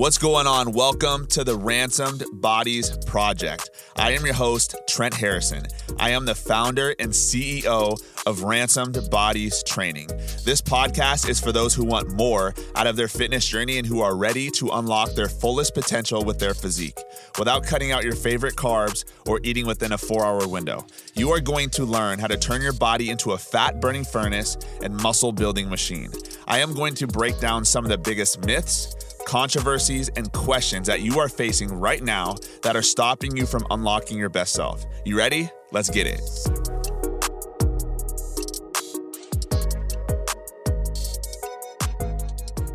What's going on? Welcome to the Ransomed Bodies Project. I am your host, Trent Harrison. I am the founder and CEO of Ransomed Bodies Training. This podcast is for those who want more out of their fitness journey and who are ready to unlock their fullest potential with their physique without cutting out your favorite carbs or eating within a four hour window. You are going to learn how to turn your body into a fat burning furnace and muscle building machine. I am going to break down some of the biggest myths controversies, and questions that you are facing right now that are stopping you from unlocking your best self. You ready? Let's get it.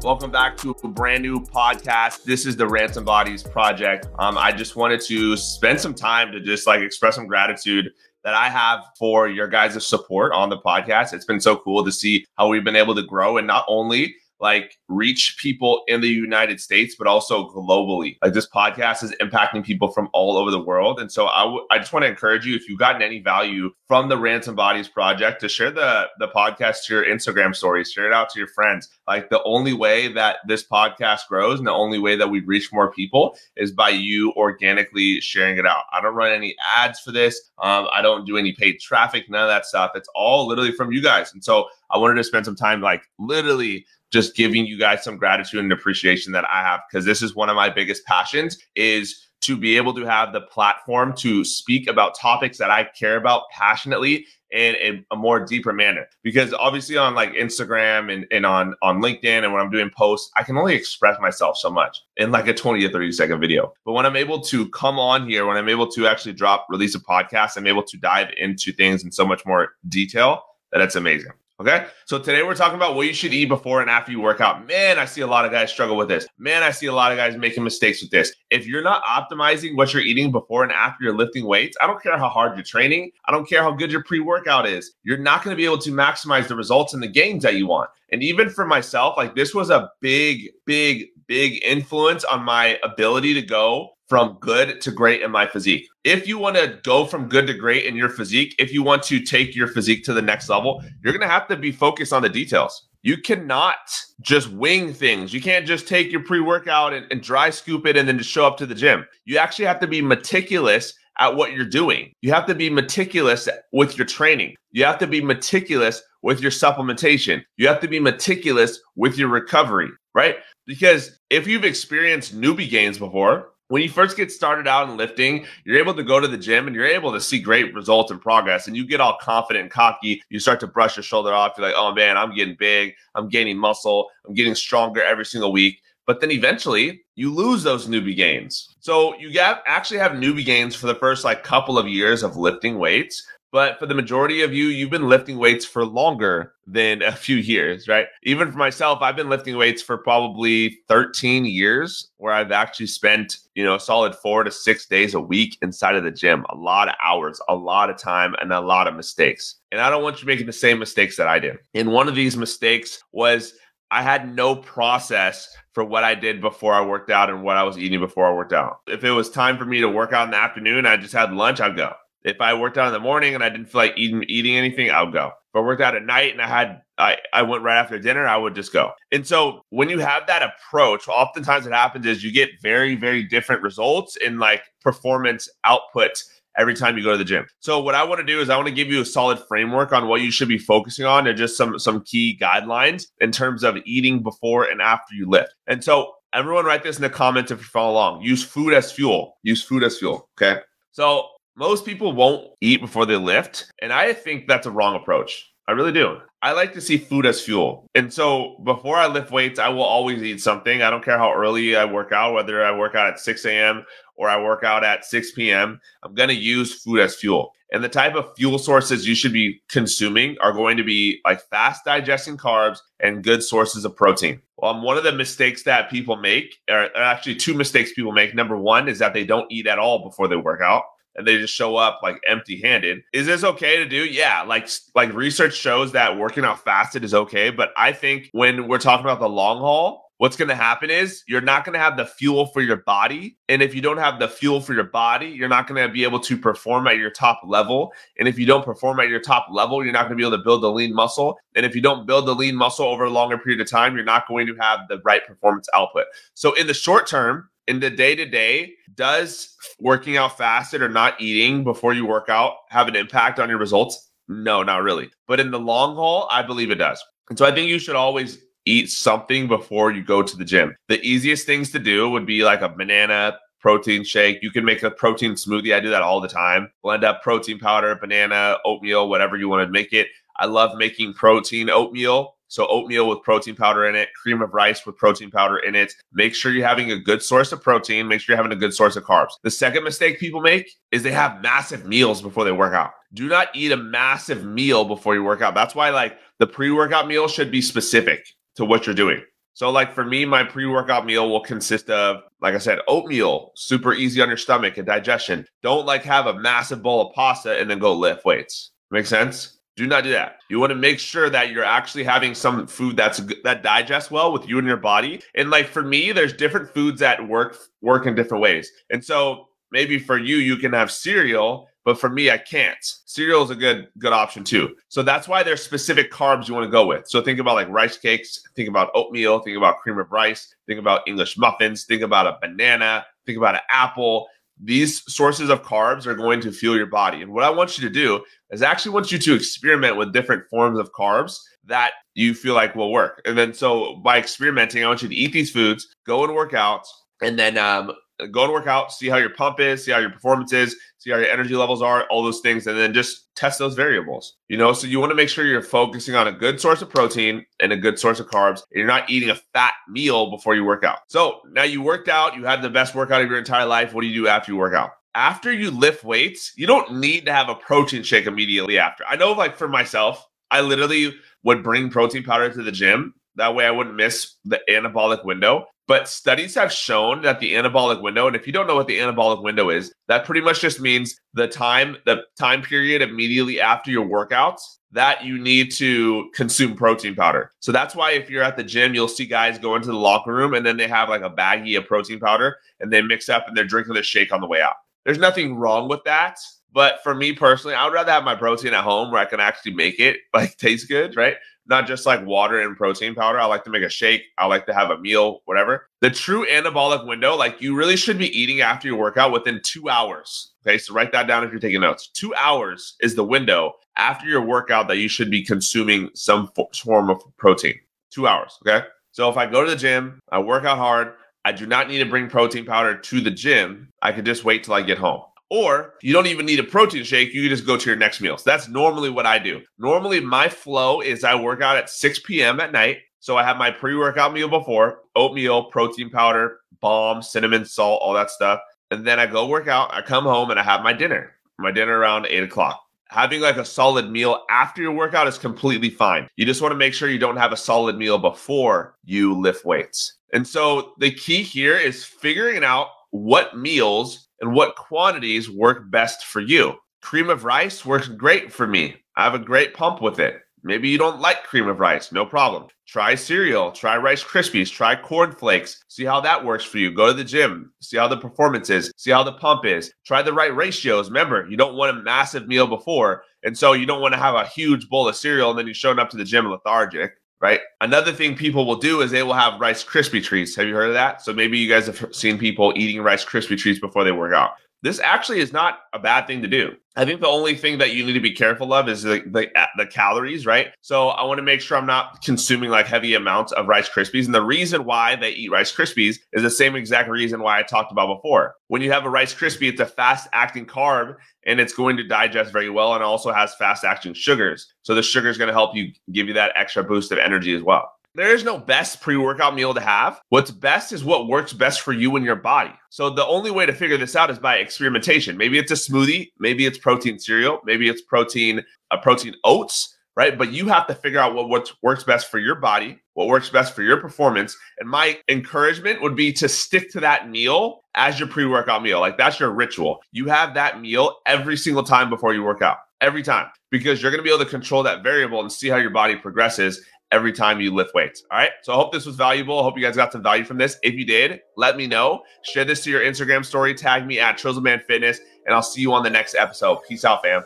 Welcome back to a brand new podcast. This is the Ransom Bodies Project. Um, I just wanted to spend some time to just like express some gratitude that I have for your guys' support on the podcast. It's been so cool to see how we've been able to grow and not only like reach people in the United States, but also globally. Like this podcast is impacting people from all over the world. And so I, w- I just want to encourage you, if you've gotten any value from the Ransom Bodies Project, to share the, the podcast to your Instagram stories, share it out to your friends. Like the only way that this podcast grows and the only way that we reach more people is by you organically sharing it out. I don't run any ads for this. Um, I don't do any paid traffic, none of that stuff. It's all literally from you guys. And so I wanted to spend some time like literally just giving you guys some gratitude and appreciation that I have because this is one of my biggest passions is to be able to have the platform to speak about topics that I care about passionately in a, a, more deeper manner. Because obviously on like Instagram and, and on, on LinkedIn and when I'm doing posts, I can only express myself so much in like a 20 to 30 second video. But when I'm able to come on here, when I'm able to actually drop, release a podcast, I'm able to dive into things in so much more detail that it's amazing. Okay. So today we're talking about what you should eat before and after you work out. Man, I see a lot of guys struggle with this. Man, I see a lot of guys making mistakes with this. If you're not optimizing what you're eating before and after you're lifting weights, I don't care how hard you're training. I don't care how good your pre workout is. You're not going to be able to maximize the results and the gains that you want. And even for myself, like this was a big, big, big influence on my ability to go from good to great in my physique. If you want to go from good to great in your physique, if you want to take your physique to the next level, you're going to have to be focused on the details. You cannot just wing things. You can't just take your pre workout and, and, dry scoop it and then just show up to the gym. You actually have to be meticulous at what you're doing. You have to be meticulous with your training. You have to be meticulous with your supplementation. You have to be meticulous with your recovery, right? Because if you've experienced newbie gains before, when you first get started out in lifting, you're able to go to the gym and you're able to see great results and progress. And you get all confident and cocky. You start to brush your shoulder off. You're like, oh man, I'm getting big. I'm gaining muscle. I'm getting stronger every single week. But then eventually you lose those newbie gains. So you actually have newbie gains for the first like couple of years of lifting weights. But for the majority of you, you've been lifting weights for longer than a few years, right? Even for myself, I've been lifting weights for probably 13 years, where I've actually spent, you know, a solid four to six days a week inside of the gym, a lot of hours, a lot of time, and a lot of mistakes. And I don't want you making the same mistakes that I did. And one of these mistakes was I had no process for what I did before I worked out and what I was eating before I worked out. If it was time for me to work out in the afternoon, I just had lunch, I'd go. If I worked out in the morning and I didn't feel like eating eating anything, I would go. If I worked out at night and I had I, I went right after dinner, I would just go. And so when you have that approach, oftentimes what happens is you get very, very different results in like performance output every time you go to the gym. So what I want to do is I want to give you a solid framework on what you should be focusing on and just some some key guidelines in terms of eating before and after you lift. And so everyone write this in the comments if you follow along. Use food as fuel. Use food as fuel. Okay. So most people won't eat before they lift. And I think that's a wrong approach. I really do. I like to see food as fuel. And so before I lift weights, I will always eat something. I don't care how early I work out, whether I work out at 6 a.m. or I work out at 6 p.m., I'm going to use food as fuel. And the type of fuel sources you should be consuming are going to be like fast digesting carbs and good sources of protein. Well, one of the mistakes that people make, or actually two mistakes people make. Number one is that they don't eat at all before they work out and they just show up like empty handed. Is this okay to do? Yeah, like like research shows that working out fasted is okay, but I think when we're talking about the long haul, what's going to happen is you're not going to have the fuel for your body. And if you don't have the fuel for your body, you're not going to be able to perform at your top level. And if you don't perform at your top level, you're not going to be able to build the lean muscle. And if you don't build the lean muscle over a longer period of time, you're not going to have the right performance output. So in the short term, in the day to day, does working out fasted or not eating before you work out have an impact on your results? No, not really. But in the long haul, I believe it does. And so I think you should always eat something before you go to the gym. The easiest things to do would be like a banana protein shake. You can make a protein smoothie. I do that all the time. Blend up protein powder, banana, oatmeal, whatever you want to make it. I love making protein oatmeal so oatmeal with protein powder in it, cream of rice with protein powder in it. Make sure you're having a good source of protein. Make sure you're having a good source of carbs. The second mistake people make is they have massive meals before they work out. Do not eat a massive meal before you work out. That's why like the pre-workout meal should be specific to what you're doing. So like for me, my pre-workout meal will consist of, like I said, oatmeal, super easy on your stomach and digestion. Don't like have a massive bowl of pasta and then go lift weights. Make sense? Do not do that. You want to make sure that you're actually having some food that's that digests well with you and your body. And like for me, there's different foods that work work in different ways. And so maybe for you, you can have cereal, but for me, I can't. Cereal is a good good option too. So that's why there's specific carbs you want to go with. So think about like rice cakes, think about oatmeal, think about cream of rice, think about English muffins, think about a banana, think about an apple these sources of carbs are going to fuel your body. And what I want you to do is actually want you to experiment with different forms of carbs that you feel like will work. And then so by experimenting, I want you to eat these foods, go and work out, and then um, go and work out, see how your pump is, see how your performance is, see how your energy levels are, all those things, and then just test those variables. You know, so you want to make sure you're focusing on a good source of protein and a good source of carbs. And you're not eating a fat meal before you work out. So now you worked out, you had the best workout of your entire life. What do you do after you work out? After you lift weights, you don't need to have a protein shake immediately after. I know, like for myself, I literally would bring protein powder to the gym. That way I wouldn't miss the anabolic window. But studies have shown that the anabolic window, and if you don't know what the anabolic window is, that pretty much just means the time, the time period immediately after your workouts that you need to consume protein powder. So that's why if you're at the gym, you'll see guys go into the locker room and then they have like a baggie of protein powder and they mix up and they're drinking the shake on the way out. There's nothing wrong with that. But for me personally, I would rather have my protein at home where I can actually make it like taste good, right? not just like water and protein powder. I like to make a shake. I like to have a meal, whatever. The true anabolic window, like you really should be eating after your workout within two hours. Okay, so write that down if you're taking notes. Two hours is the window after your workout that you should be consuming some form of protein. Two hours. Okay, so if I go to the gym, I work out hard, I do not need to bring protein powder to the gym. I could just wait till I get home. Or you don't even need a protein shake. You can just go to your next meal. So that's normally what I do. Normally, my flow is I work out at 6 p.m. at night. So I have my pre workout meal before oatmeal, protein powder, balm, cinnamon, salt, all that stuff. And then I go work out. I come home and I have my dinner. My dinner around eight o'clock. Having like a solid meal after your workout is completely fine. You just want to make sure you don't have a solid meal before you lift weights. And so the key here is figuring out what meals and what quantities work best for you. Cream of rice works great for me. I have a great pump with it. Maybe you don't like cream of rice, no problem. Try cereal, try Rice Krispies, try corn flakes. See how that works for you. Go to the gym, see how the performance is, see how the pump is. Try the right ratios. Remember, you don't want a massive meal before, and so you don't want to have a huge bowl of cereal and then you're showing up to the gym lethargic right? Another thing people will do is they will have Rice Krispie treats. Have you heard of that? So maybe you guys have seen people eating Rice Krispie treats before they work out. This actually is not a bad thing to do. I think the only thing that you need to be careful of is the, the, the calories, right? So I want to make sure I'm not consuming like heavy amounts of Rice Krispies. And the reason why they eat Rice Krispies is the same exact reason why I talked about before. When you have a Rice Krispie, it's a fast acting carb and it's going to digest very well and also has fast acting sugars. So the sugar is going to help you give you that extra boost of energy as well. There is no best pre workout meal to have. What's best is what works best for you and your body. So the only way to figure this out is by experimentation. Maybe it's a smoothie, maybe it's protein cereal, maybe it's protein, uh, protein oats, right? But you have to figure out what, what works best for your body, what works best for your performance. And my encouragement would be to stick to that meal as your pre workout meal. Like that's your ritual. You have that meal every single time before you work out, every time, because you're going to be able to control that variable and see how your body progresses every time you lift weights. All right. So I hope this was valuable. I hope you guys got some value from this. If you did, let me know. Share this to your Instagram story. Tag me at Chiselman Fitness, and I'll see you on the next episode. Peace out, fam.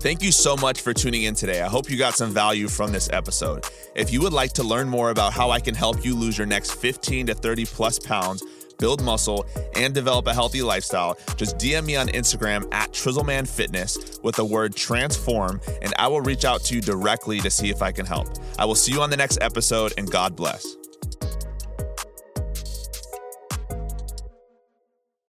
Thank you so much for tuning in today. I hope you got some value from this episode. If you would like to learn more about how I can help you lose your next 15 to 30 plus pounds, build muscle, and develop a healthy lifestyle, just DM me on Instagram at Trizzleman Fitness with the word transform, and I will reach out to you directly to see if I can help. I will see you on the next episode, and God bless.